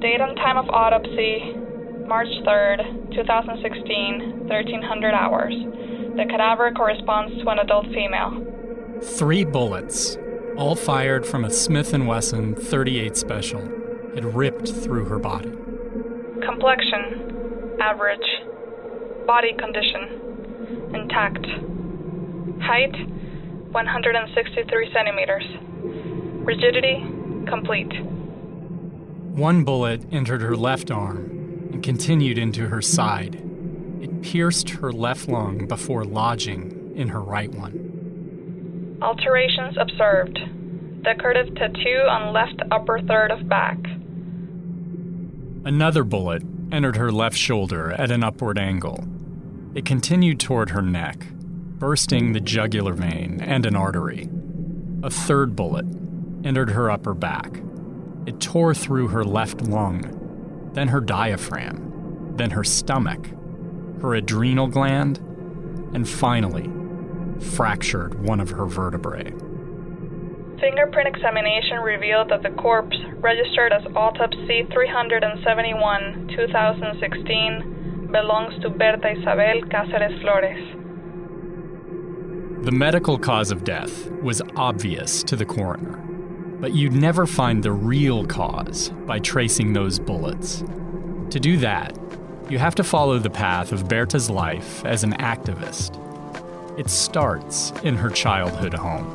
Date and time of autopsy March 3rd, 2016, 1300 hours. The cadaver corresponds to an adult female. Three bullets, all fired from a Smith & Wesson 38 Special, had ripped through her body. Complexion average. Body condition intact. Height 163 centimeters. Rigidity complete. One bullet entered her left arm and continued into her side. It pierced her left lung before lodging in her right one. Alterations observed. Decorative tattoo on left upper third of back. Another bullet entered her left shoulder at an upward angle. It continued toward her neck, bursting the jugular vein and an artery. A third bullet entered her upper back. It tore through her left lung, then her diaphragm, then her stomach, her adrenal gland, and finally, fractured one of her vertebrae. Fingerprint examination revealed that the corpse, registered as autopsy 371 2016, belongs to Berta Isabel Cáceres Flores. The medical cause of death was obvious to the coroner. But you'd never find the real cause by tracing those bullets. To do that, you have to follow the path of Berta's life as an activist. It starts in her childhood home.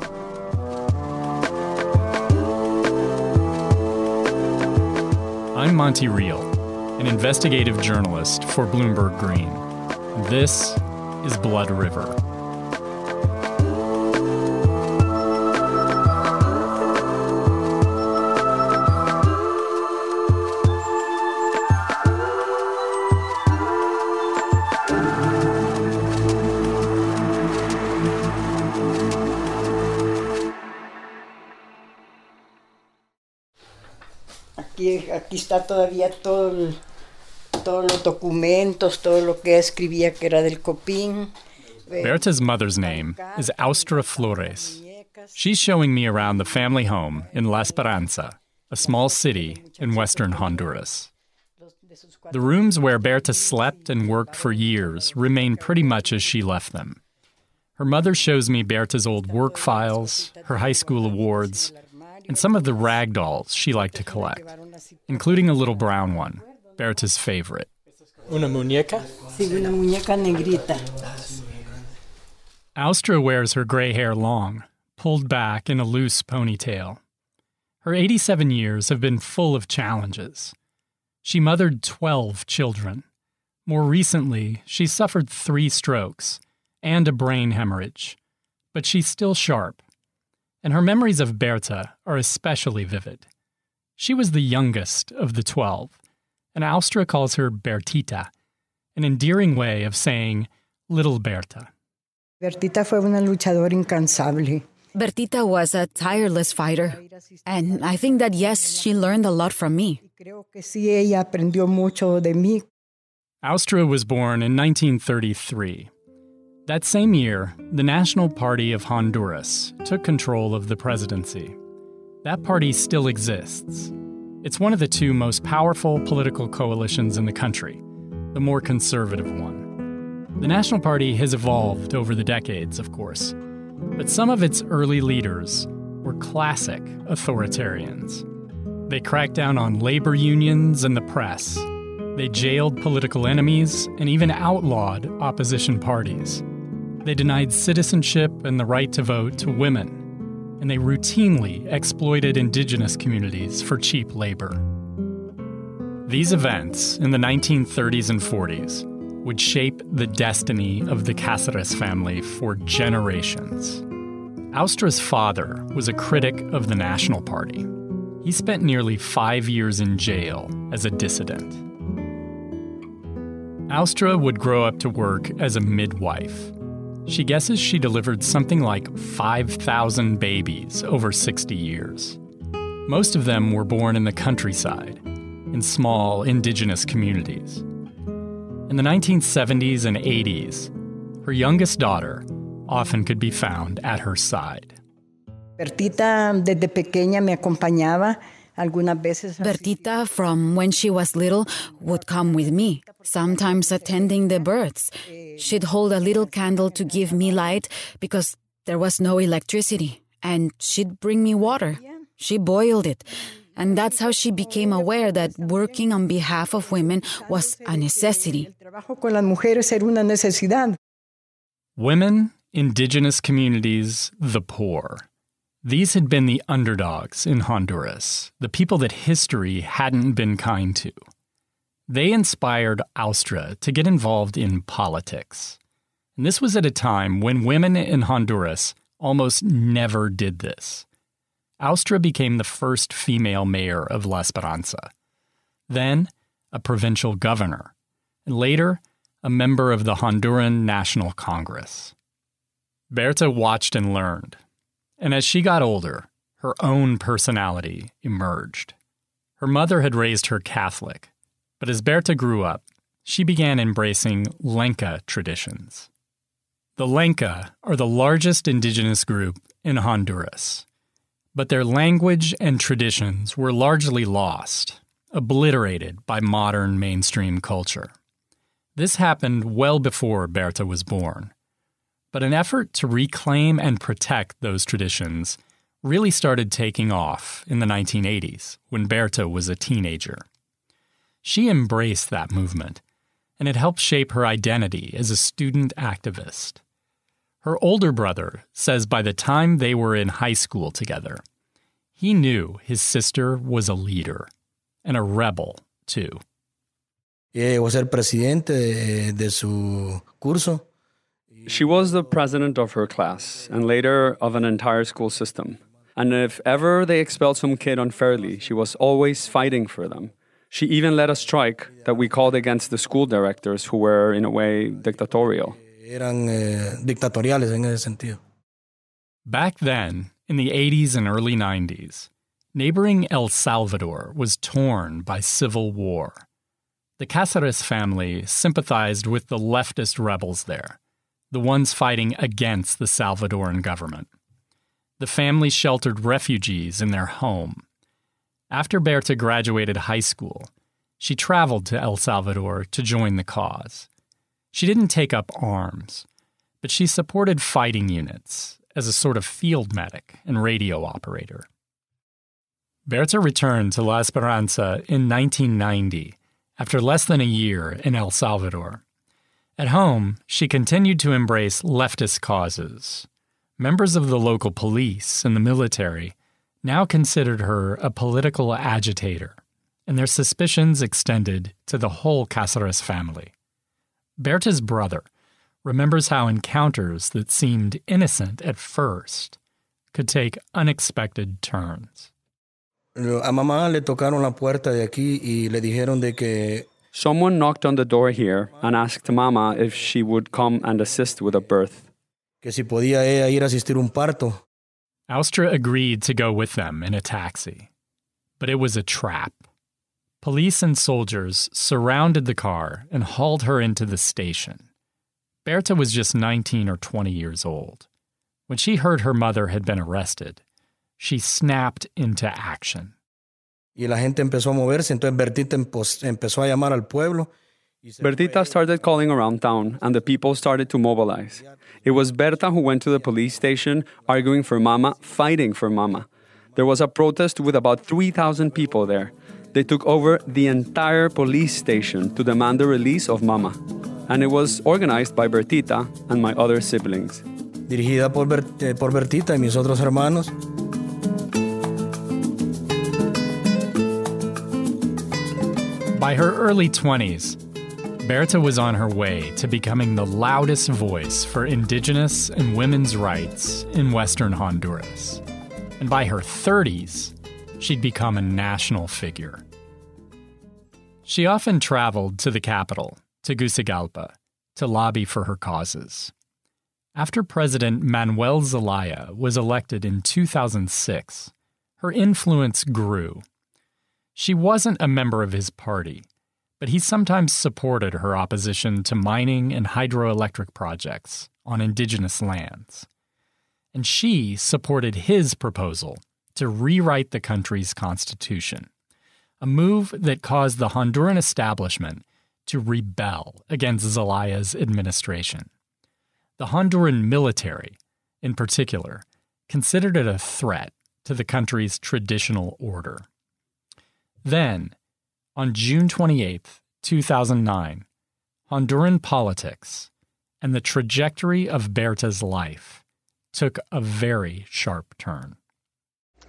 I'm Monte Reel, an investigative journalist for Bloomberg Green. This is Blood River. Aquí, está todavía todo el- todos los documentos, todo lo que escribía que era del copín. Berta's mother's name is Austra Flores. She's showing me around the family home in La Esperanza, a small city in western Honduras. The rooms where Berta slept and worked for years remain pretty much as she left them. Her mother shows me Berta's old work files, her high school awards, and some of the rag dolls she liked to collect, including a little brown one, Berta's favorite. Una muñeca? Sí, una muñeca negrita. Austra wears her gray hair long, pulled back in a loose ponytail. Her 87 years have been full of challenges. She mothered 12 children. More recently, she suffered three strokes and a brain hemorrhage. But she's still sharp. And her memories of Berta are especially vivid. She was the youngest of the 12, and Austra calls her Bertita, an endearing way of saying little Berta. Bertita fue una luchadora incansable. Bertita was a tireless fighter, and I think that yes, she learned a lot from me. Creo que sí, ella aprendió mucho de mí. Austra was born in 1933. That same year, the National Party of Honduras took control of the presidency. That party still exists. It's one of the two most powerful political coalitions in the country, the more conservative one. The National Party has evolved over the decades, of course, but some of its early leaders were classic authoritarians. They cracked down on labor unions and the press. They jailed political enemies and even outlawed opposition parties. They denied citizenship and the right to vote to women. And they routinely exploited indigenous communities for cheap labor. These events in the 1930s and 40s would shape the destiny of the Cáceres family for generations. Austra's father was a critic of the National Party. He spent nearly five years in jail as a dissident. Austra would grow up to work as a midwife. She guesses she delivered something like 5,000 babies over 60 years. Most of them were born in the countryside, in small indigenous communities. In the 1970s and 80s, her youngest daughter often could be found at her side. Bertita desde pequeña me acompañaba. Algunas Bertita, from when she was little, would come with me, sometimes attending the births. She'd hold a little candle to give me light because there was no electricity, and she'd bring me water. She boiled it. And that's how she became aware that working on behalf of women was a necessity. trabajo con las mujeres era una necesidad. Women, indigenous communities, the poor. These had been the underdogs in Honduras, the people that history hadn't been kind to. They inspired Austra to get involved in politics. And this was at a time when women in Honduras almost never did this. Austra became the first female mayor of La Esperanza, then a provincial governor, and later a member of the Honduran National Congress. Berta watched and learned, and as she got older, her own personality emerged. Her mother had raised her Catholic, but as Berta grew up, she began embracing Lenca traditions. The Lenca are the largest indigenous group in Honduras, but their language and traditions were largely lost, obliterated by modern mainstream culture. This happened well before Berta was born. But an effort to reclaim and protect those traditions really started taking off in the 1980s when Berta was a teenager. She embraced that movement, and it helped shape her identity as a student activist. Her older brother says by the time they were in high school together, he knew his sister was a leader and a rebel, too. Ella llegó a presidente de, de su curso. She was the president of her class and later of an entire school system. And if ever they expelled some kid unfairly, she was always fighting for them. She even led a strike that we called against the school directors who were, in a way, dictatorial. Eran eh, dictatoriales en ese sentido. Back then, in the 80s and early 90s, neighboring El Salvador was torn by civil war. The Cáceres family sympathized with the leftist rebels there, the ones fighting against the Salvadoran government. The family sheltered refugees in their home. After Berta graduated high school, she traveled to El Salvador to join the cause. She didn't take up arms, but she supported fighting units as a sort of field medic and radio operator. Berta returned to La Esperanza in 1990 after less than a year in El Salvador. At home, she continued to embrace leftist causes. Members of the local police and the military now considered her a political agitator, and their suspicions extended to the whole Cáceres family. Berta's brother remembers how encounters that seemed innocent at first could take unexpected turns. A mamá le tocaron la puerta de aquí y le dijeron de que Someone knocked on the door here and asked Mama if she would come and assist with a birth. que si podía ella ir a asistir un parto. Austra agreed to go with them in a taxi. But it was a trap. Police and soldiers surrounded the car and hauled her into the station. Berta was just 19 or 20 years old. When she heard her mother had been arrested, she snapped into action. Y la gente empezó a moverse, entonces Bertita empezó a llamar al pueblo. Bertita started calling around town, and the people started to mobilize. It was Berta who went to the police station, arguing for Mama, fighting for Mama. There was a protest with about 3,000 people there. They took over the entire police station to demand the release of Mama. And it was organized by Bertita and my other siblings. dirigida por, eh, por Bertita y mis otros hermanos. By her early 20s, Berta was on her way to becoming the loudest voice for indigenous and women's rights in Western Honduras. And by her 30s, she'd become a national figure. She often traveled to the capital, Tegucigalpa, to lobby for her causes. After President Manuel Zelaya was elected in 2006, her influence grew. She wasn't a member of his party, but he sometimes supported her opposition to mining and hydroelectric projects on indigenous lands. And she supported his proposal to rewrite the country's constitution, a move that caused the Honduran establishment to rebel against Zelaya's administration. The Honduran military, in particular, considered it a threat to the country's traditional order. Then, on June 28, 2009, Honduran politics and the trajectory of Berta's life took a very sharp turn.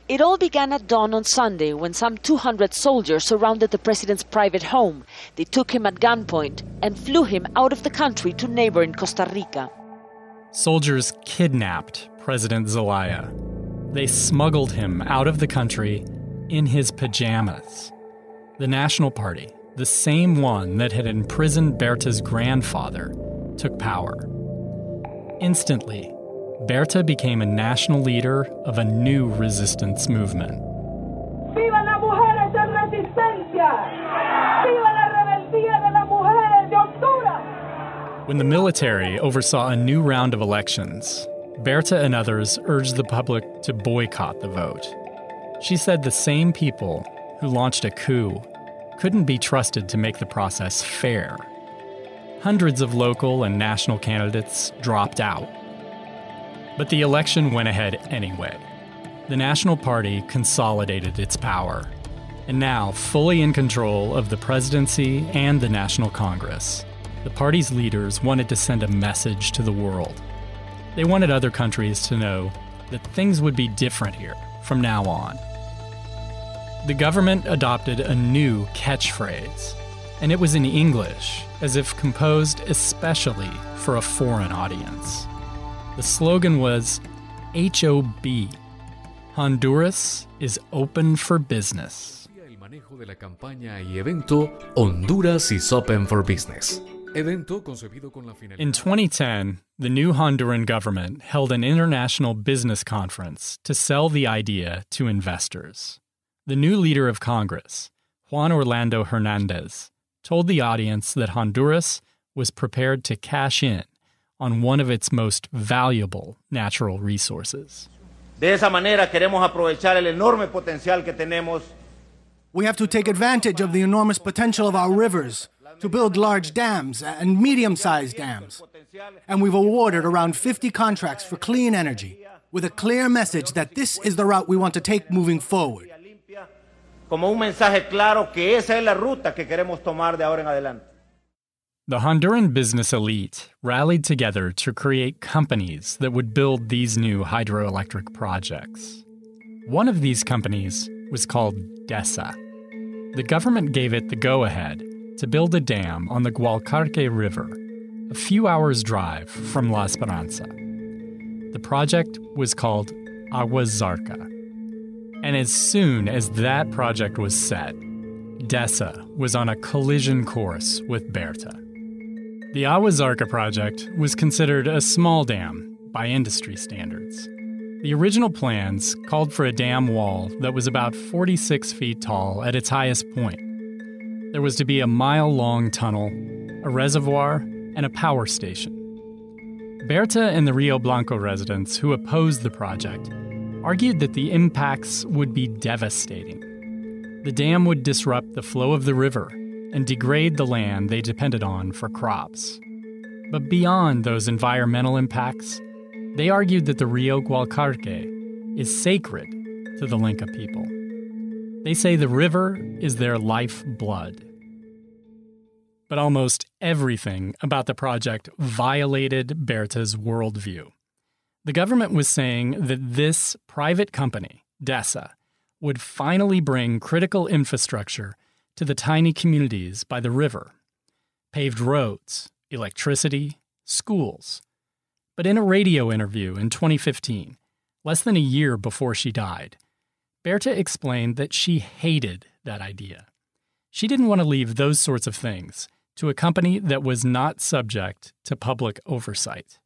It all began at dawn on Sunday when some 200 soldiers surrounded the president's private home. They took him at gunpoint and flew him out of the country to neighboring Costa Rica. Soldiers kidnapped President Zelaya. They smuggled him out of the country in his pajamas. The National Party, the same one that had imprisoned Berta's grandfather, took power. Instantly, Berta became a national leader of a new resistance movement. ¡Viva la mujeres en resistencia! ¡Viva la rebeldía de las mujeres de Honduras! When the military oversaw a new round of elections, Berta and others urged the public to boycott the vote. She said the same people who launched a coup couldn't be trusted to make the process fair. Hundreds of local and national candidates dropped out but the election went ahead anyway. The National Party consolidated its power, and now fully in control of the presidency and the National Congress. The party's leaders wanted to send a message to the world. They wanted other countries to know that things would be different here from now on. The government adopted a new catchphrase, and it was in English, as if composed especially for a foreign audience. The slogan was HOB Honduras is open for business. De la campaña y evento Honduras is open for business. Evento concebido con la finalidad. In 2010, the new Honduran government held an international business conference to sell the idea to investors. The new leader of Congress, Juan Orlando Hernandez, told the audience that Honduras was prepared to cash in on one of its most valuable natural resources. De esa manera queremos aprovechar el enorme potencial que tenemos. We have to take advantage of the enormous potential of our rivers to build large dams and medium sized dams. And we've awarded around 50 contracts for clean energy with a clear message that this is the route we want to take moving forward. Como un mensaje claro que esa es la ruta que queremos tomar de ahora en adelante. The Honduran business elite rallied together to create companies that would build these new hydroelectric projects. One of these companies was called DESA. The government gave it the go ahead to build a dam on the Gualcarque River, a few hours' drive from La Esperanza. The project was called Agua Zarca. And as soon as that project was set, DESA was on a collision course with Berta. The Agua Zarca project was considered a small dam by industry standards. The original plans called for a dam wall that was about 46 feet tall at its highest point. There was to be a mile long tunnel, a reservoir, and a power station. Berta and the Rio Blanco residents who opposed the project argued that the impacts would be devastating. The dam would disrupt the flow of the river and degrade the land they depended on for crops. But beyond those environmental impacts, they argued that the Rio Gualcarque is sacred to the Lenca people. They say the river is their life blood. But almost everything about the project violated Berta's worldview. The government was saying that this private company, DESA, would finally bring critical infrastructure to the tiny communities by the river paved roads, electricity, schools. But in a radio interview in 2015, less than a year before she died, Berta explained that she hated that idea. She didn't want to leave those sorts of things to a company that was not subject to public oversight.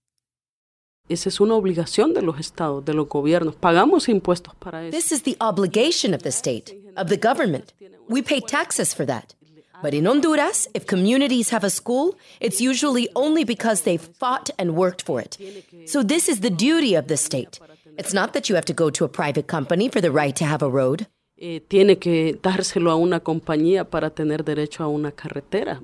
Esa es una obligación de los estados, de los gobiernos. Pagamos impuestos para eso. This is the obligation of the state, of the government. We pay taxes for that. But in Honduras, if communities have a school, it's usually only because they've fought and worked for it. So this is the duty of the state. It's not that you have to go to a private company for the right to have a road. Eh, tiene que dárselo a una compañía para tener derecho a una carretera.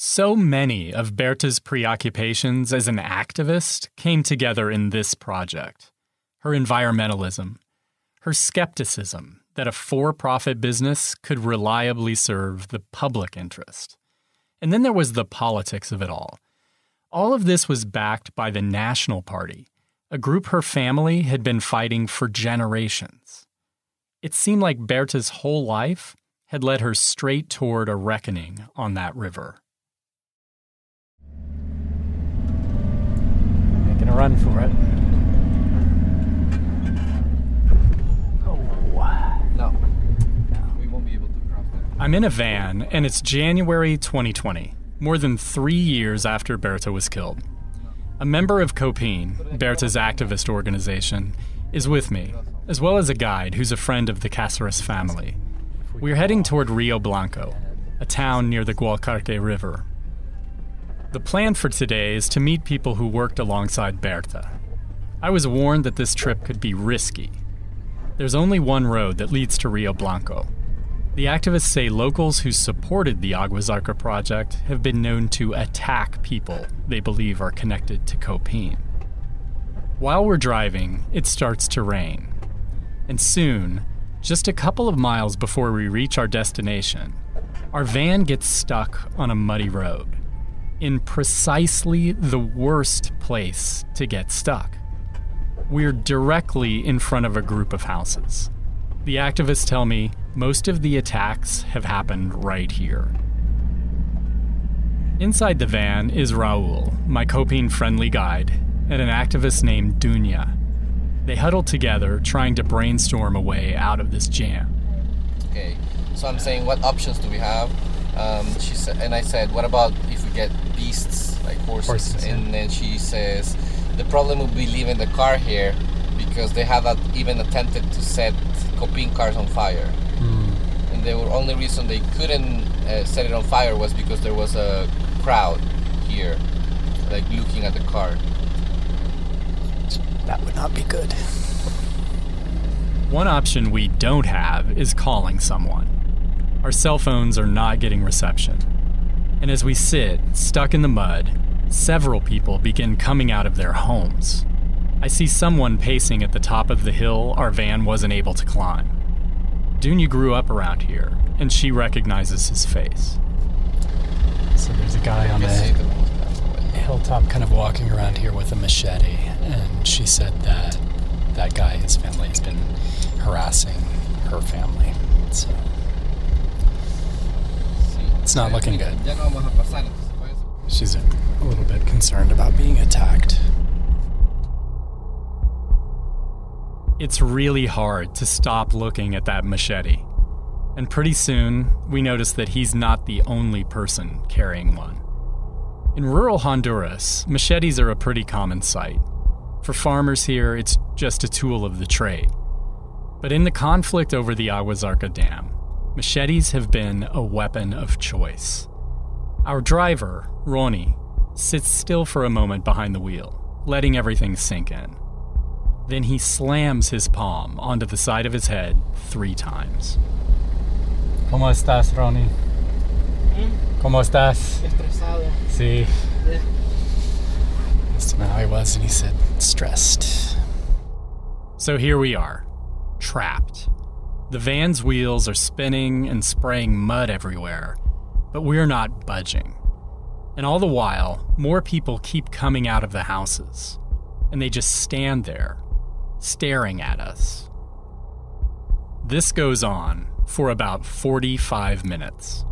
So many of Berta's preoccupations as an activist came together in this project her environmentalism, her skepticism that a for profit business could reliably serve the public interest. And then there was the politics of it all. All of this was backed by the National Party, a group her family had been fighting for generations. It seemed like Berta's whole life had led her straight toward a reckoning on that river. Making a run for it. Oh. No. We won't be able to cross that. I'm in a van, and it's January 2020, more than three years after Berta was killed. A member of COPIN, Berta's activist organization, is with me, as well as a guide who's a friend of the Caceres family. We're heading toward Rio Blanco, a town near the Gualcarque River. The plan for today is to meet people who worked alongside Berta. I was warned that this trip could be risky. There's only one road that leads to Rio Blanco. The activists say locals who supported the Agua Zarca project have been known to attack people they believe are connected to COPIN. While we're driving, it starts to rain. And soon, just a couple of miles before we reach our destination, our van gets stuck on a muddy road in precisely the worst place to get stuck. We're directly in front of a group of houses. The activists tell me most of the attacks have happened right here. Inside the van is Raul, my COPIN friendly guide, and an activist named Dunya. They huddle together, trying to brainstorm a way out of this jam. Okay, so I'm saying, what options do we have? Um, she said, and I said, what about if we get beasts like horses? Horses, yeah. and then she says, the problem would be leaving the car here because they have at- even attempted to set COPIN cars on fire. And the only reason they couldn't uh, set it on fire was because there was a crowd here, like looking at the car. That would not be good. One option we don't have is calling someone. Our cell phones are not getting reception. And as we sit, stuck in the mud, several people begin coming out of their homes. I see someone pacing at the top of the hill our van wasn't able to climb. Dunya grew up around here, and she recognizes his face. So there's a guy on the hilltop kind of walking around here with a machete, and she said that that guy, his family, has been harassing her family. So it's not looking good. Ya no vamos a pasar, entonces puede ser. She's a, a little bit concerned about being attacked. It's really hard to stop looking at that machete. And pretty soon, we notice that he's not the only person carrying one. In rural Honduras, machetes are a pretty common sight. For farmers here, it's just a tool of the trade. But in the conflict over the Agua Zarca Dam, machetes have been a weapon of choice. Our driver, Ronnie, sits still for a moment behind the wheel, letting everything sink in. Then he slams his palm onto the side of his head three times. ¿Cómo estás, Ronnie? ¿Mm? ¿Cómo estás? Estresado. Sí. Asked him how he was, and he said, stressed. So here we are, trapped. The van's wheels are spinning and spraying mud everywhere, but we're not budging. And all the while, more people keep coming out of the houses, and they just stand there, staring at us. This goes on for about 45 minutes.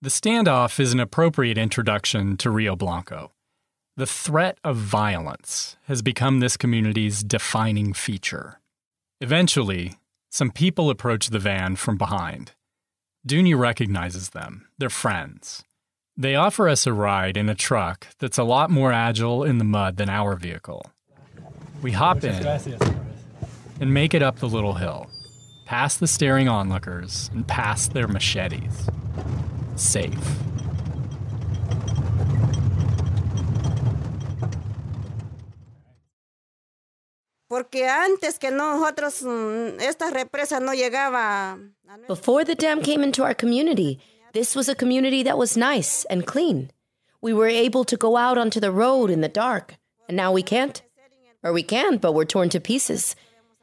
The standoff is an appropriate introduction to Rio Blanco. The threat of violence has become this community's defining feature. Eventually, some people approach the van from behind. Dunya recognizes them, they're friends. They offer us a ride in a truck that's a lot more agile in the mud than our vehicle. We hop in and make it up the little hill, past the staring onlookers and past their machetes. Safe. Porque antes que nosotros, esta represa no llegaba. Mm, Before the dam came into our community, this was a community that was nice and clean. We were able to go out onto the road in the dark, and now we can't. Or we can, but we're torn to pieces.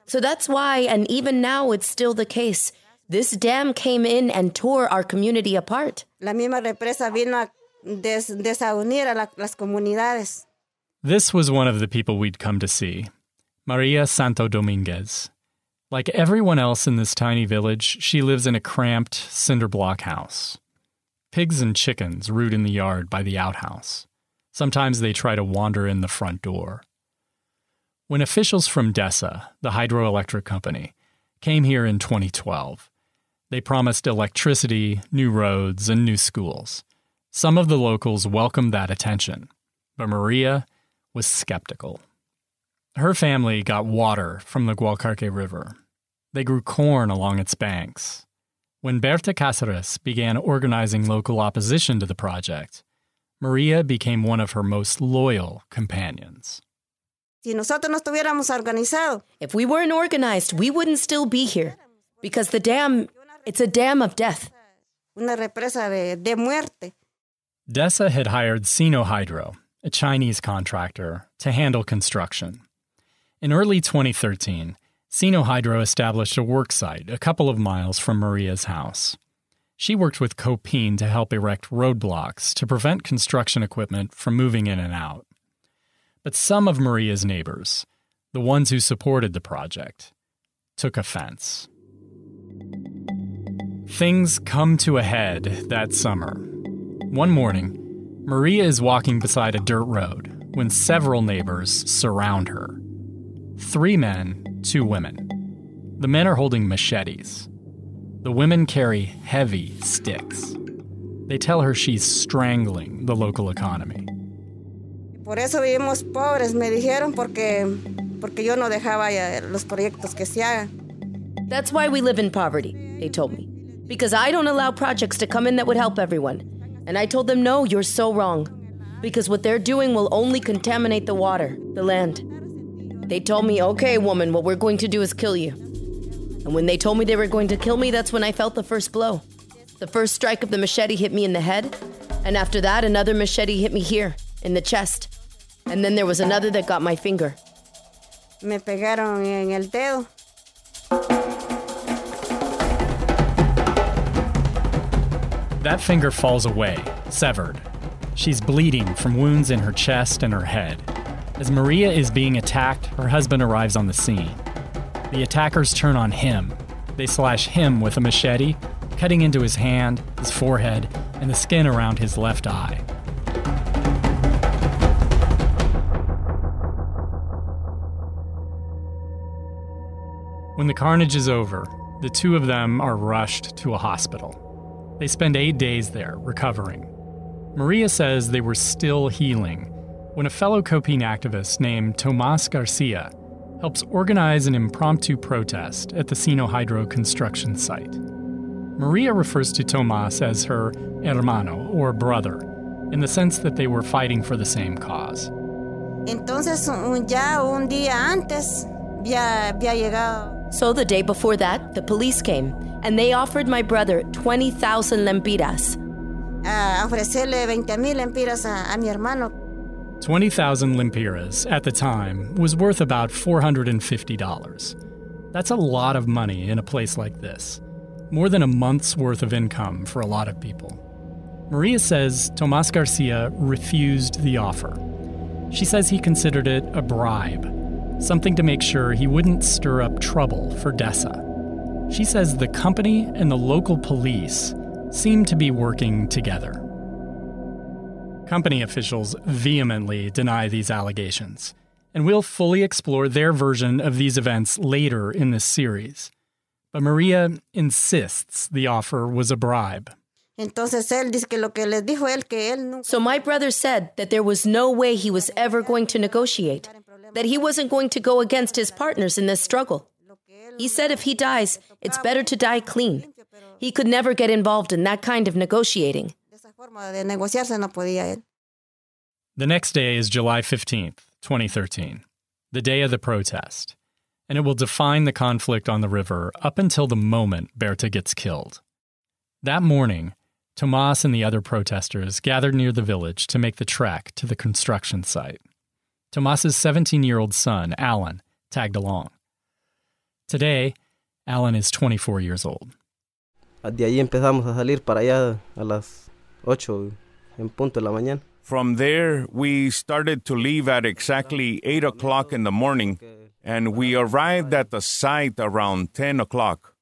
So that's why, and even now it's still the case, this dam came in and tore our community apart. La misma represa vino a des desunir a la, las comunidades. This was one of the people we'd come to see, Maria Santo Dominguez. Like everyone else in this tiny village, she lives in a cramped cinder block house. Pigs and chickens root in the yard by the outhouse. Sometimes they try to wander in the front door. When officials from DESA, the hydroelectric company, came here in 2012, they promised electricity, new roads, and new schools. Some of the locals welcomed that attention, but Maria was skeptical. Her family got water from the Gualcarque River. They grew corn along its banks. When Berta Cáceres began organizing local opposition to the project, Maria became one of her most loyal companions. Si nosotros no estuviéramos organizados, If we weren't organized, we wouldn't still be here. Because the dam, it's a dam of death. una represa de, de muerte. DESA had hired Sinohydro, a Chinese contractor, to handle construction. In early 2013, Sinohydro established a work site a couple of miles from Maria's house. She worked with COPIN to help erect roadblocks to prevent construction equipment from moving in and out. But some of Maria's neighbors, the ones who supported the project, took offense. Things come to a head that summer. One morning, Maria is walking beside a dirt road when several neighbors surround her. Three men, two women. The men are holding machetes. The women carry heavy sticks. They tell her she's strangling the local economy. Por eso vivimos pobres, me dijeron, porque, porque yo no dejaba eh, los proyectos que se hagan. That's why we live in poverty, they told me. Because I don't allow projects to come in that would help everyone. And I told them, no, you're so wrong. Because what they're doing will only contaminate the water, the land. They told me, okay, woman, what we're going to do is kill you. And when they told me they were going to kill me, that's when I felt the first blow. The first strike of the machete hit me in the head, and after that, another machete hit me here, in the chest. And then there was another that got my finger. Me pegaron en el dedo. That finger falls away, severed. She's bleeding from wounds in her chest and her head. As Maria is being attacked, her husband arrives on the scene. The attackers turn on him. They slash him with a machete, cutting into his hand, his forehead, and the skin around his left eye. When the carnage is over, the two of them are rushed to a hospital. They spend eight days there, recovering. Maria says they were still healing when a fellow COPIN activist named Tomas Garcia helps organize an impromptu protest at the Sinohydro construction site. Maria refers to Tomas as her hermano, or brother, in the sense that they were fighting for the same cause. Entonces, ya un día antes, había, había llegado. So the day before that, the police came, and they offered my brother 20,000 lempiras. a ofrecerle 20 mil empiras a, a mi hermano. 20,000 lempiras at the time was worth about $450. That's a lot of money in a place like this. More than a month's worth of income for a lot of people. Maria says Tomas Garcia refused the offer. She says he considered it a bribe, something to make sure he wouldn't stir up trouble for DESA. She says the company and the local police seem to be working together. Company officials vehemently deny these allegations, and we'll fully explore their version of these events later in this series. But Maria insists the offer was a bribe. Entonces él dice que lo que les dijo él que él nunca So my brother said that there was no way he was ever going to negotiate, that he wasn't going to go against his partners in this struggle. He said if he dies, it's better to die clean. He could never get involved in that kind of negotiating. Forma de negociarse no podía él. The next day is July 15th, 2013, the day of the protest, and it will define the conflict on the river up until the moment Berta gets killed. That morning, Tomas and the other protesters gathered near the village to make the trek to the construction site. Tomas's 17 year old son, Alan, tagged along. Today, Alan is 24 years old. De ahí empezamos a salir para allá a las 8 en punto de la mañana. From there, we started to leave at exactly 8 o'clock in the morning, and we arrived at the site around 10 o'clock.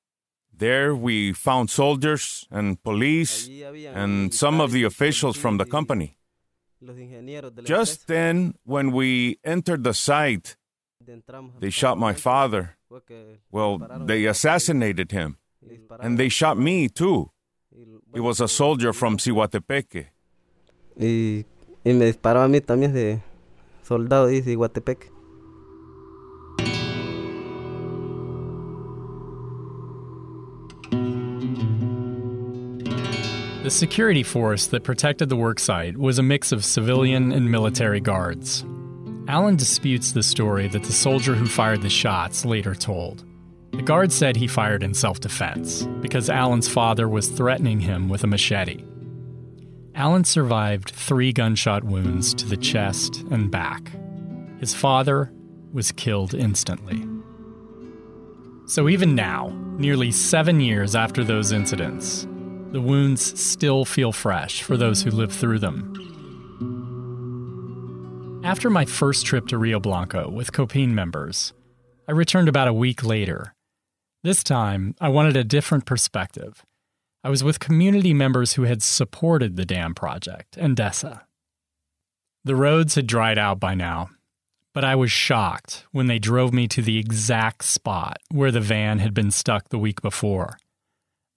There, we found soldiers and police and some of the officials from the company. Just then, when we entered the site, they shot my father. Well, they assassinated him. And they shot me too. He was a soldier from Cihuatepeque. Y, y me disparó a mí también de soldado de Iguatepec. The security force that protected the worksite was a mix of civilian and military guards. Alan disputes the story that the soldier who fired the shots later told. The guard said he fired in self defense because Alan's father was threatening him with a machete. Alan survived three gunshot wounds to the chest and back. His father was killed instantly. So, even now, nearly seven years after those incidents, the wounds still feel fresh for those who lived through them. After my first trip to Rio Blanco with COPIN members, I returned about a week later. This time, I wanted a different perspective. I was with community members who had supported the dam project, Endesa. The roads had dried out by now, but I was shocked when they drove me to the exact spot where the van had been stuck the week before.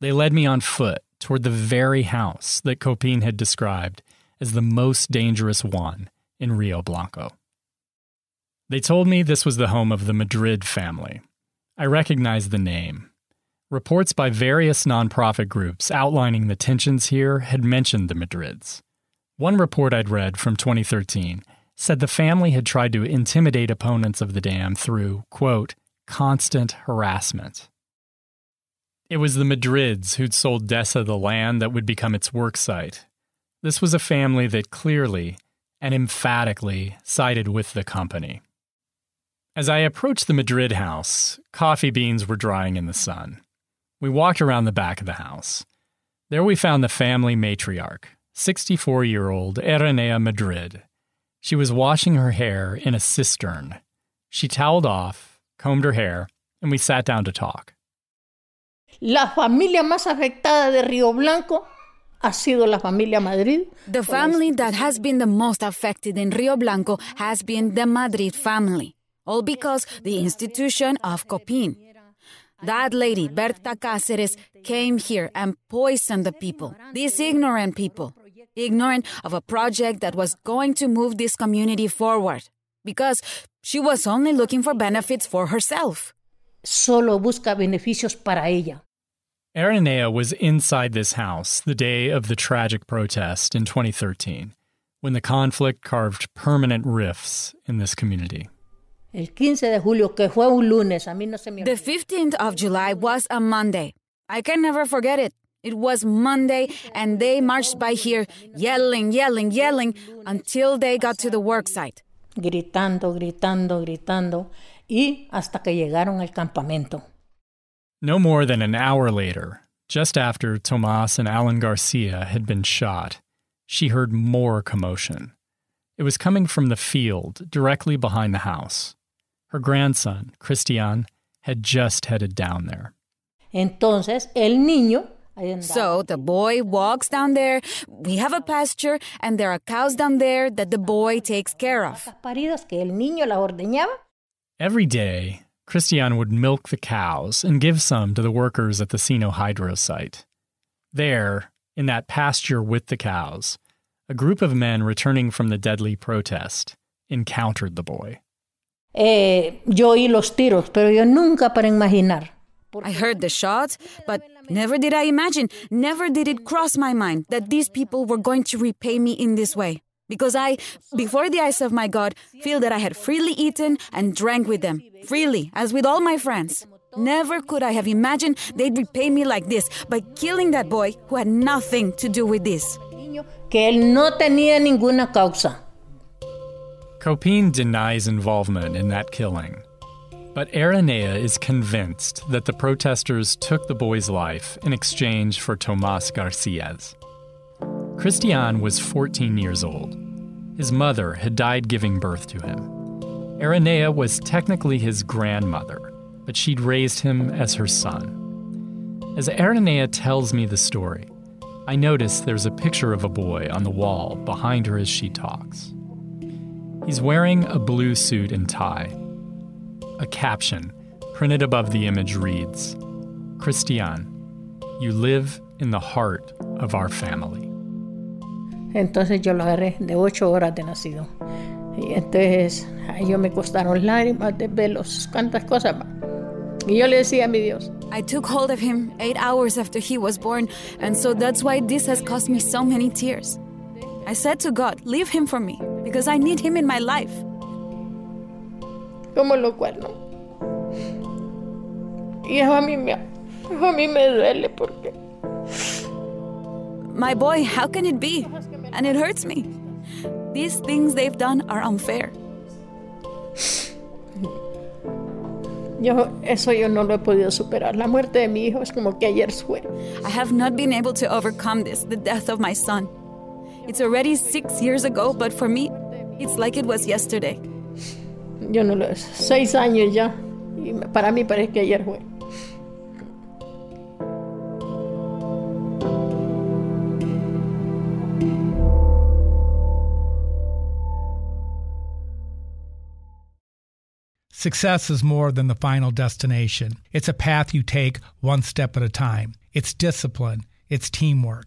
They led me on foot toward the very house that COPIN had described as the most dangerous one in Rio Blanco. They told me this was the home of the Madrid family. I recognized the name. Reports by various nonprofit groups outlining the tensions here had mentioned the Madrids. One report I'd read from 2013 said the family had tried to intimidate opponents of the dam through, quote, constant harassment. It was the Madrids who'd sold DESA the land that would become its work site. This was a family that clearly and emphatically sided with the company. As I approached the Madrid house, coffee beans were drying in the sun. We walked around the back of the house. There we found the family matriarch, 64 year old Erenea Madrid. She was washing her hair in a cistern. She toweled off, combed her hair, and we sat down to talk. La familia más afectada de Río Blanco ha sido la familia Madrid. The family that has been the most affected in Rio Blanco has been the Madrid family, all because the institution of Copin. That lady, Berta Cáceres, came here and poisoned the people, these ignorant people, ignorant of a project that was going to move this community forward, because she was only looking for benefits for herself. Solo busca beneficios para ella. Aranea was inside this house the day of the tragic protest in 2013, when the conflict carved permanent rifts in this community. El 15 de julio, que fue un lunes, a mí no se me The 15th of July was a Monday. I can never forget it. It was Monday, and they marched by here, yelling, yelling, yelling, until they got to the work site. Gritando, gritando, gritando, y hasta que llegaron al campamento. No more than an hour later, just after Tomas and Alan Garcia had been shot, she heard more commotion. It was coming from the field directly behind the house. Her grandson, Christian, had just headed down there. Entonces, el niño So the boy walks down there, we have a pasture, and there are cows down there that the boy takes care of. Every day, Christian would milk the cows and give some to the workers at the Sinohydro site. There, in that pasture with the cows, a group of men returning from the deadly protest encountered the boy. Eh, yo oí los tiros, pero yo nunca para imaginar. I heard the shots, but never did I imagine, never did it cross my mind that these people were going to repay me in this way. Because I, before the eyes of my God, feel that I had freely eaten and drank with them, freely, as with all my friends. Never could I have imagined they'd repay me like this by killing that boy who had nothing to do with this. Que él no tenía ninguna causa. COPIN denies involvement in that killing. But Aranea is convinced that the protesters took the boy's life in exchange for Tomas Garcia's. Christian was 14 years old. His mother had died giving birth to him. Aranea was technically his grandmother, but she'd raised him as her son. As Aranea tells me the story, I notice there's a picture of a boy on the wall behind her as she talks. He's wearing a blue suit and tie. A caption printed above the image reads Christian, you live in the heart of our family. Entonces yo lo agarré de ocho horas de nacido. Y entonces a ellos me costaron lágrimas de velos, cuántas cosas. Y yo le decía a mi Dios. I took hold of him eight hours after he was born, and so that's why this has cost me so many tears. I said to God, leave him for me, because I need him in my life. Como lo cuerno. Y eso a mí me, eso a mí me duele porque. My boy, how can it be? And it hurts me. These things they've done are unfair. Yo, eso yo no lo he podido superar. La muerte de mi hijo es como que ayer fue. I have not been able to overcome this, the death of my son. It's already six years ago, but for me, it's like it was yesterday. Yo no lo seis años ya. Y para mí parece que ayer fue. Success is more than the final destination. It's a path you take one step at a time. It's discipline, it's teamwork,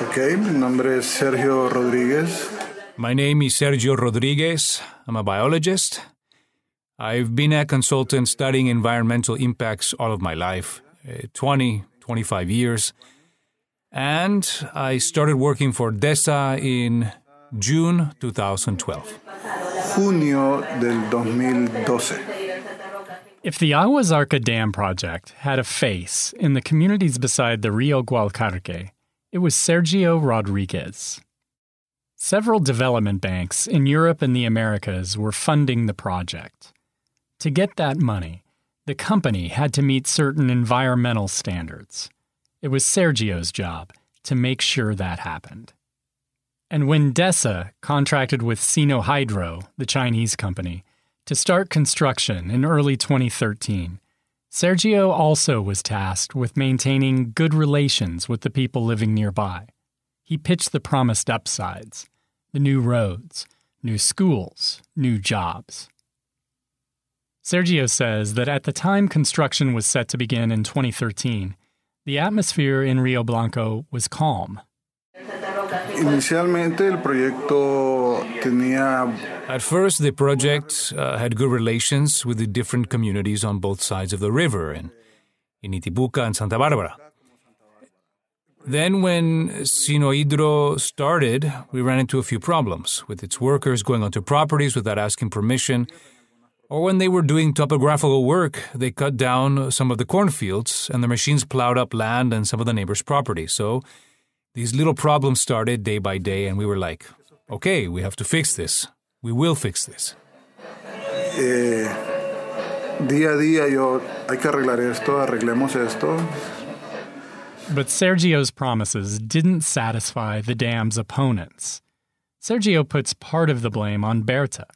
Ok, mi nombre es Sergio Rodriguez. My name is Sergio Rodriguez. I'm a biologist. I've been a consultant studying environmental impacts all of my life uh, 20, 25 years. And I started working for DESA in June 2012. Junio del 2012. If the Agua Zarca Dam project had a face in the communities beside the Rio Gualcarque, it was Sergio Rodriguez. Several development banks in Europe and the Americas were funding the project. To get that money, the company had to meet certain environmental standards. It was Sergio's job to make sure that happened. And when DESA contracted with Sinohydro, the Chinese company, To start construction in early 2013, Sergio also was tasked with maintaining good relations with the people living nearby. He pitched the promised upsides the new roads, new schools, new jobs. Sergio says that at the time construction was set to begin in 2013, the atmosphere in Rio Blanco was calm. Inicialmente el proyecto tenía At first, the project uh, had good relations with the different communities on both sides of the river in, in Intibucá and Santa Barbara. Then, when Sinohydro started, we ran into a few problems with its workers going onto properties without asking permission, or when they were doing topographical work, they cut down some of the cornfields and the machines plowed up land and some of the neighbors' property. So, these little problems started day by day, and we were like, okay, we have to fix this. We will fix this. eh, día a día yo hay que arreglar esto, arreglemos esto. But Sergio's promises didn't satisfy the dam's opponents. Sergio puts part of the blame on Berta.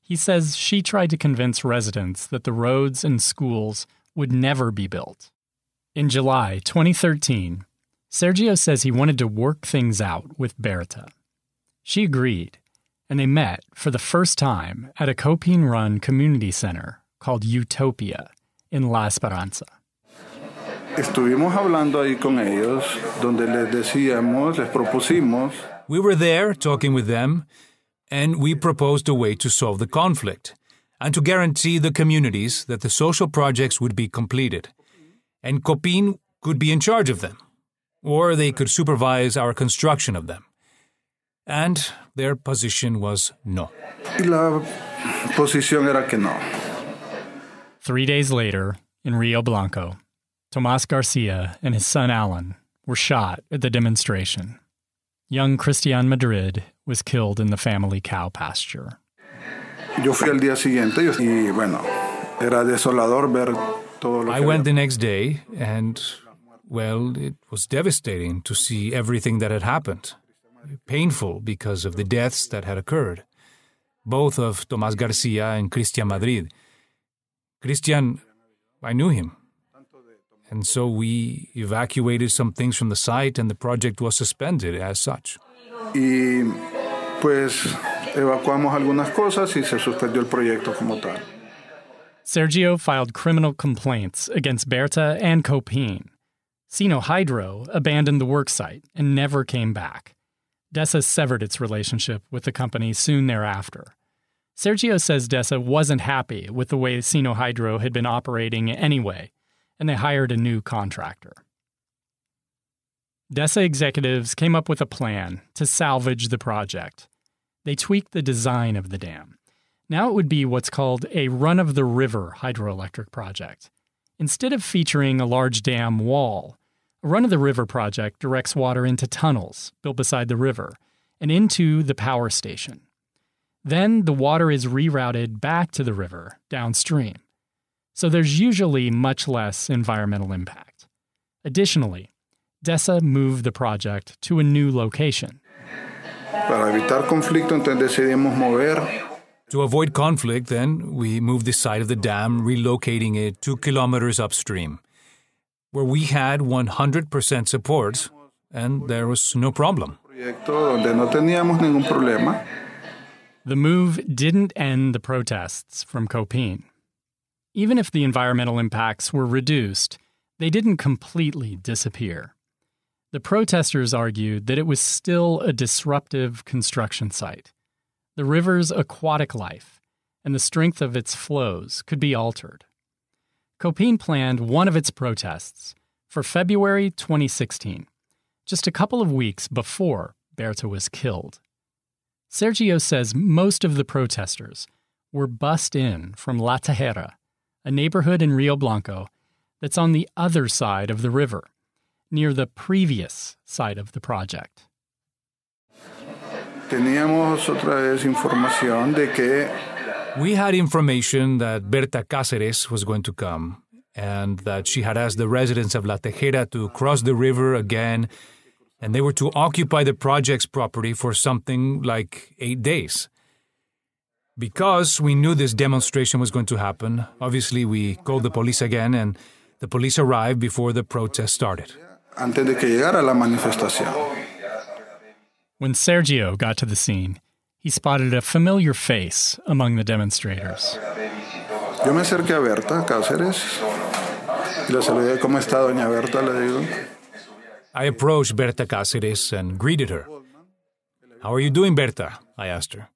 He says she tried to convince residents that the roads and schools would never be built. In July 2013, Sergio says he wanted to work things out with Berta. She agreed, and they met for the first time at a COPIN run community center called Utopia in La Esperanza. Estuvimos hablando ahí con ellos, donde les decíamos, les propusimos We were there talking with them, and we proposed a way to solve the conflict and to guarantee the communities that the social projects would be completed. And COPIN could be in charge of them, or they could supervise our construction of them. And their position was no. la posición era que no. Three days later, in Rio Blanco, Tomas Garcia and his son Alan were shot at the demonstration. Young Christian Madrid was killed in the family cow pasture. Yo fui al día siguiente y, y bueno, era desolador ver todo lo I went the next day, and, well, it was devastating to see everything that had happened. Painful because of the deaths that had occurred, both of Tomas Garcia and Christian Madrid. Christian, I knew him. And so we evacuated some things from the site, and the project was suspended as such. y pues evacuamos algunas cosas y se suspendió el proyecto como tal. Sergio filed criminal complaints against Berta and COPIN. Sino Hydro abandoned the worksite and never came back. DESA severed its relationship with the company soon thereafter. Sergio says DESA wasn't happy with the way Sinohydro had been operating anyway, and they hired a new contractor. DESA executives came up with a plan to salvage the project. They tweaked the design of the dam. Now it would be what's called a run of the river hydroelectric project. Instead of featuring a large dam wall, a run of the river project directs water into tunnels built beside the river and into the power station. Then the water is rerouted back to the river downstream. So there's usually much less environmental impact. Additionally, DESA moved the project to a new location. Para evitar conflicto, entonces decidimos mover To avoid conflict, then, we moved the site of the dam, relocating it two kilometers upstream, where we had 100% support and there was no problem. proyecto donde no teníamos ningún problema. The move didn't end the protests from COPIN. Even if the environmental impacts were reduced, they didn't completely disappear. The protesters argued that it was still a disruptive construction site. The river's aquatic life and the strength of its flows could be altered. COPIN planned one of its protests for February 2016, just a couple of weeks before Berta was killed. Sergio says most of the protesters were bussed in from La Tejera, a neighborhood in Rio Blanco that's on the other side of the river, near the previous site of the project. Teníamos otra vez información de que We had information that Berta Cáceres was going to come and that she had asked the residents of La Tejera to cross the river again and they were to occupy the project's property for something like eight days. Because we knew this demonstration was going to happen, obviously we called the police again, and the police arrived before the protest started. Antes de que llegara la manifestación. When Sergio got to the scene, he spotted a familiar face among the demonstrators. Yo me acerqué a Berta Cáceres y le saludé. ¿Cómo está, doña Berta? Le digo. I approached Berta Cáceres and greeted her. How are you doing, Berta? I asked her.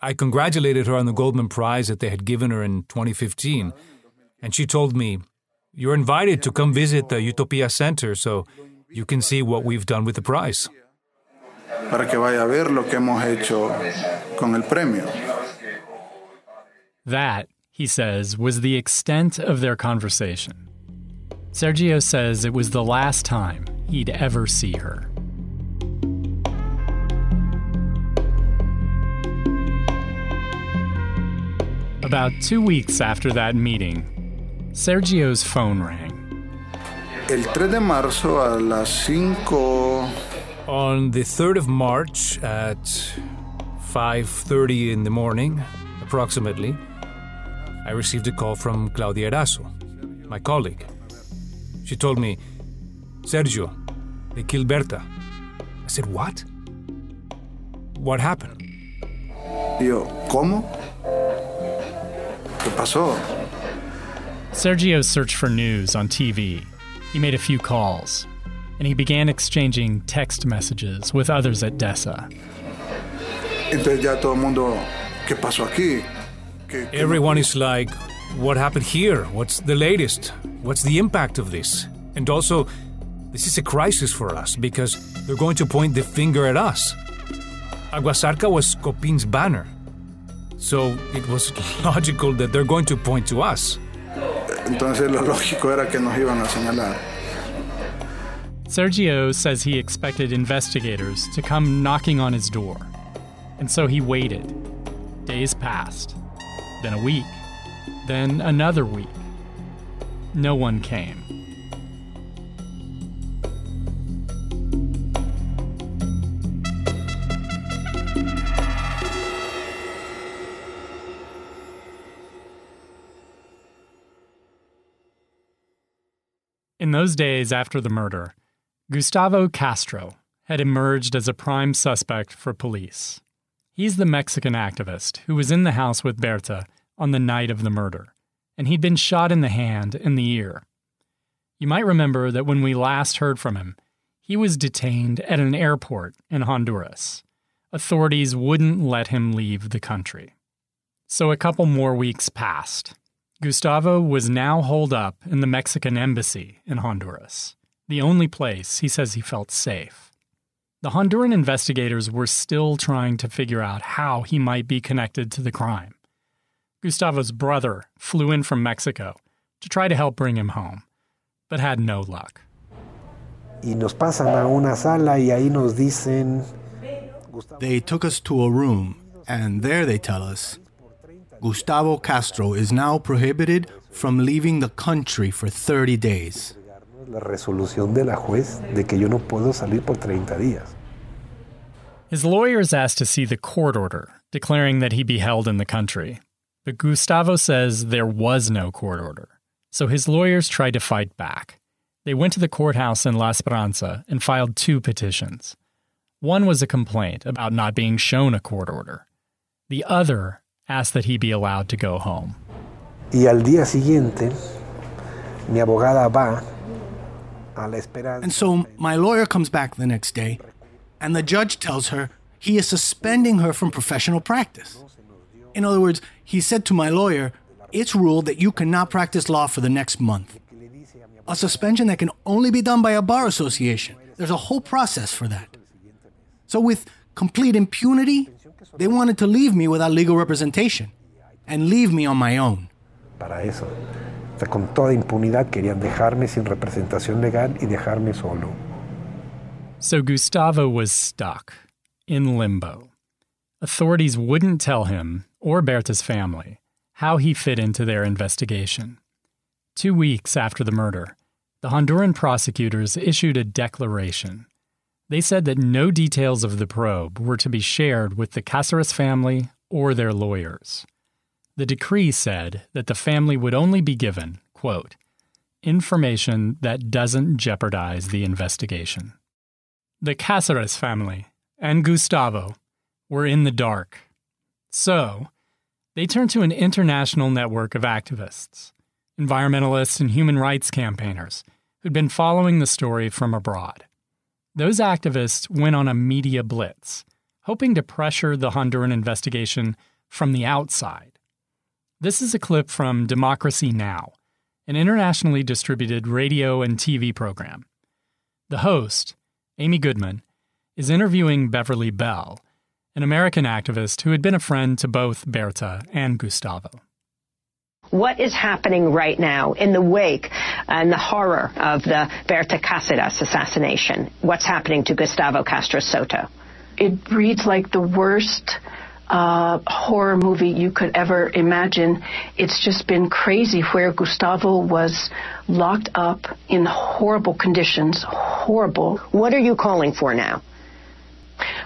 I congratulated her on the Goldman Prize that they had given her in 2015, and she told me, You're invited to come visit the Utopia Center so you can see what we've done with the prize. Para que vaya a ver lo que hemos hecho con el premio. That, he says, was the extent of their conversation. Sergio says it was the last time he'd ever see her. About two weeks after that meeting, Sergio's phone rang. El 3 de marzo a las 5 On the 3rd of March at 5:30 in the morning, approximately, I received a call from Claudia Eraso, my colleague. She told me, "Sergio, they killed Berta." I said, "What? What happened?" Yo, ¿cómo? ¿Qué pasó? Sergio searched for news on TV. He made a few calls, and he began exchanging text messages with others at DESA. Entonces ya todo el mundo, ¿qué pasó aquí? ¿Qué- qué- Everyone is like, what happened here? What's the latest? What's the impact of this? And also, this is a crisis for us because they're going to point the finger at us. Agua Zarca was COPIN's banner. So it was logical that they're going to point to us. Entonces lo lógico era que nos iban a señalar. Sergio says he expected investigators to come knocking on his door. And so he waited. Days passed, then a week, then another week. No one came. In those days after the murder, Gustavo Castro had emerged as a prime suspect for police. He's the Mexican activist who was in the house with Berta on the night of the murder, and he'd been shot in the hand and the ear. You might remember that when we last heard from him, he was detained at an airport in Honduras. Authorities wouldn't let him leave the country. So a couple more weeks passed. Gustavo was now holed up in the Mexican embassy in Honduras, the only place he says he felt safe. The Honduran investigators were still trying to figure out how he might be connected to the crime. Gustavo's brother flew in from Mexico to try to help bring him home, but had no luck. y nos pasan a una sala y ahí nos dicen They took us to a room, and there they tell us Gustavo Castro is now prohibited from leaving the country for 30 days. La resolución de la juez de que yo no puedo salir por 30 días. His lawyers asked to see the court order declaring that he be held in the country, but Gustavo says there was no court order. So his lawyers tried to fight back. They went to the courthouse in La Esperanza and filed two petitions. One was a complaint about not being shown a court order. The other asked that he be allowed to go home. Y al día siguiente, mi abogada va a la esperanza. And so my lawyer comes back the next day, and the judge tells her he is suspending her from professional practice. In other words, he said to my lawyer, It's ruled that you cannot practice law for the next month. A suspension that can only be done by a bar association. There's a whole process for that. So, with complete impunity, they wanted to leave me without legal representation and leave me on my own. Para eso. Sea, con toda impunidad querían dejarme sin representación legal y dejarme solo. So Gustavo was stuck in limbo. Authorities wouldn't tell him or Berta's family how he fit into their investigation. Two weeks after the murder, the Honduran prosecutors issued a declaration. They said that no details of the probe were to be shared with the Caceres family or their lawyers. The decree said that the family would only be given, quote, information that doesn't jeopardize the investigation. The Caceres family and Gustavo were in the dark. So, they turned to an international network of activists, environmentalists, and human rights campaigners who'd been following the story from abroad. Those activists went on a media blitz, hoping to pressure the Honduran investigation from the outside. This is a clip from Democracy Now! an internationally distributed radio and TV program. The host, Amy Goodman, is interviewing Beverly Bell, an American activist who had been a friend to both Berta and Gustavo. What is happening right now in the wake and the horror of the Berta Cáceres assassination? What's happening to Gustavo Castro Soto? It reads like the worst uh, horror movie you could ever imagine. It's just been crazy where Gustavo was locked up in horrible conditions. Horrible. What are you calling for now?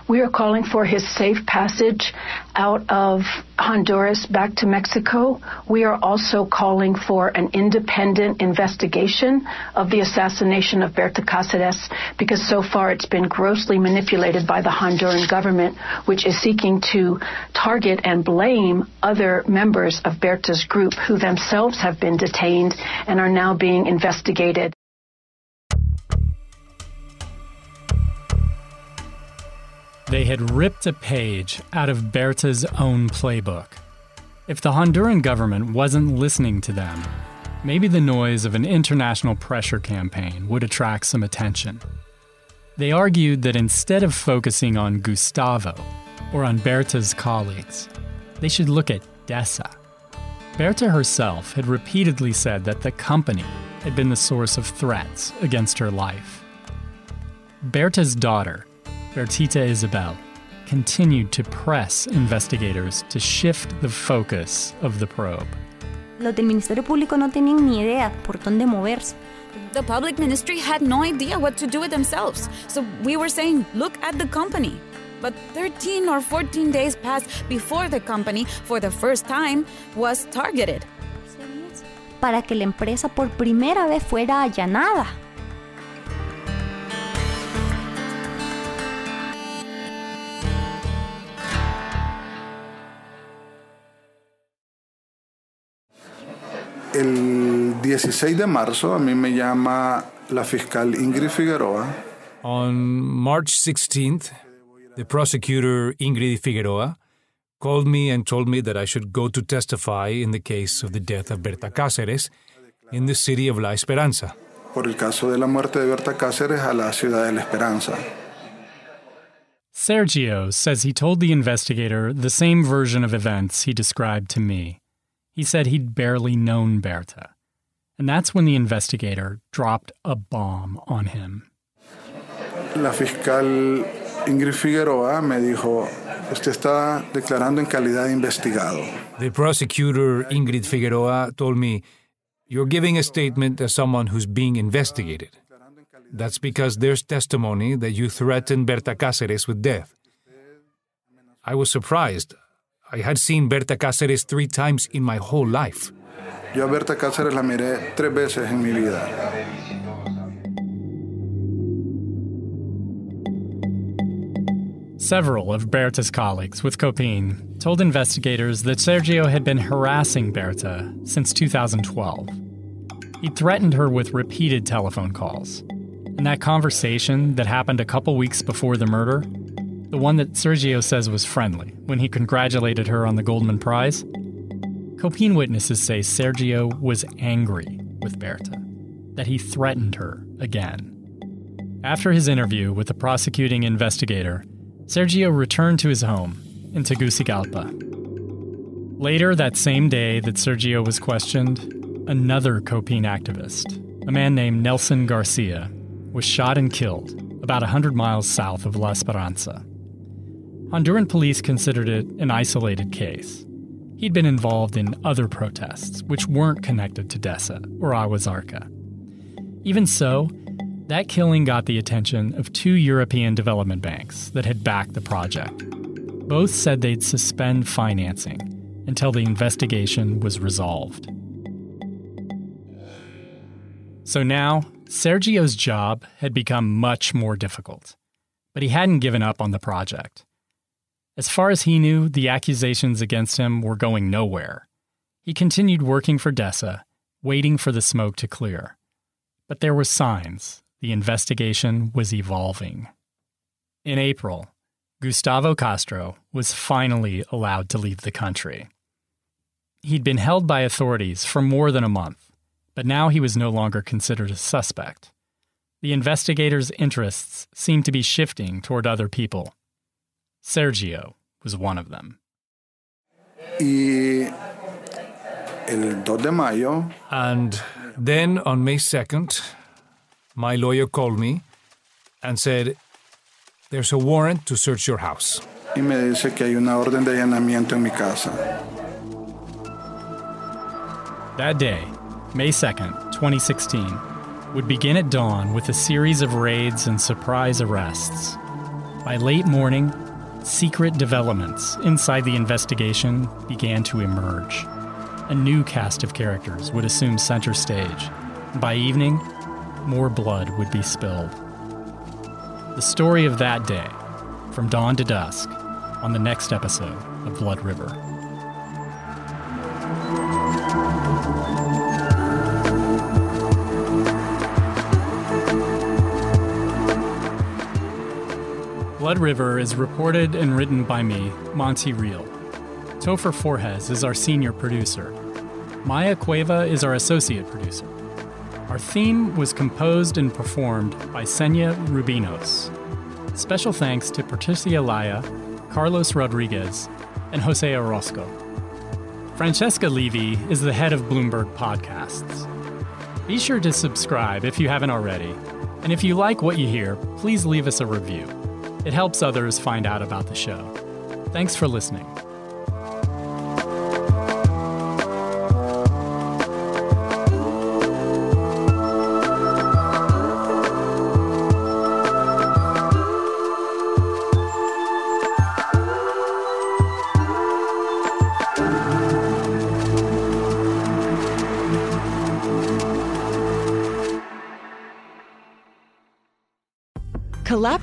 We are calling for his safe passage out of Honduras back to Mexico. We are also calling for an independent investigation of the assassination of Berta Cáceres because so far it's been grossly manipulated by the Honduran government, which is seeking to target and blame other members of Berta's group who themselves have been detained and are now being investigated. They had ripped a page out of Berta's own playbook. If the Honduran government wasn't listening to them, maybe the noise of an international pressure campaign would attract some attention. They argued that instead of focusing on Gustavo or on Berta's colleagues, they should look at DESA. Berta herself had repeatedly said that the company had been the source of threats against her life. Berta's daughter, Bertita Isabel, continued to press investigators to shift the focus of the probe. Los del Ministerio Público no tenían ni idea por dónde moverse. The public ministry had no idea what to do with themselves. So we were saying, look at the company. But 13 or 14 days passed before the company, for the first time, was targeted. Para que la empresa por primera vez fuera allanada. El 16 de marzo a mí me llama la fiscal Ingrid Figueroa. On March 16th, the prosecutor Ingrid Figueroa called me and told me that I should go to testify in the case of the death of Berta Cáceres in the city of La Esperanza. Por el caso de la muerte de Berta Cáceres a la ciudad de La Esperanza. Sergio says he told the investigator the same version of events he described to me. He said he'd barely known Berta. And that's when the investigator dropped a bomb on him. La fiscal Ingrid Figueroa me dijo, usted está declarando en calidad de investigado. The prosecutor Ingrid Figueroa told me, You're giving a statement as someone who's being investigated. That's because there's testimony that you threatened Berta Cáceres with death. I was surprised. I had seen Berta Cáceres three times in my whole life. Yo a Berta Cáceres la miré tres veces en mi vida. Several of Berta's colleagues with COPIN told investigators that Sergio had been harassing Berta since 2012. He threatened her with repeated telephone calls. And that conversation that happened a couple weeks before the murder, the one that Sergio says was friendly when he congratulated her on the Goldman Prize, COPIN witnesses say Sergio was angry with Berta, that he threatened her again. After his interview with the prosecuting investigator, Sergio returned to his home in Tegucigalpa. Later that same day that Sergio was questioned, another COPIN activist, a man named Nelson Garcia, was shot and killed about 100 miles south of La Esperanza. Honduran police considered it an isolated case. He'd been involved in other protests, which weren't connected to DESA or Agua Zarca. Even so, that killing got the attention of two European development banks that had backed the project. Both said they'd suspend financing until the investigation was resolved. So now, Sergio's job had become much more difficult, but he hadn't given up on the project. As far as he knew, the accusations against him were going nowhere. He continued working for DESA, waiting for the smoke to clear. But there were signs the investigation was evolving. In April, Gustavo Castro was finally allowed to leave the country. He'd been held by authorities for more than a month, but now he was no longer considered a suspect. The investigators' interests seemed to be shifting toward other people. Sergio was one of them. Y el 2 de mayo, And then on May 2nd, my lawyer called me and said, There's a warrant to search your house. y me dice que hay una orden de allanamiento en mi casa. That day, May 2nd, 2016, would begin at dawn with a series of raids and surprise arrests. By late morning, secret developments inside the investigation began to emerge. A new cast of characters would assume center stage. By evening, more blood would be spilled. The story of that day, from dawn to dusk, on the next episode of Blood River. Blood River is reported and written by me, Monte Reel. Topher Forhecz is our senior producer. Maya Cueva is our associate producer. Our theme was composed and performed by Xenia Rubinos. Special thanks to Patricia Laya, Carlos Rodriguez, and Jose Orozco. Francesca Levy is the head of Bloomberg Podcasts. Be sure to subscribe if you haven't already. And if you like what you hear, please leave us a review. It helps others find out about the show. Thanks for listening.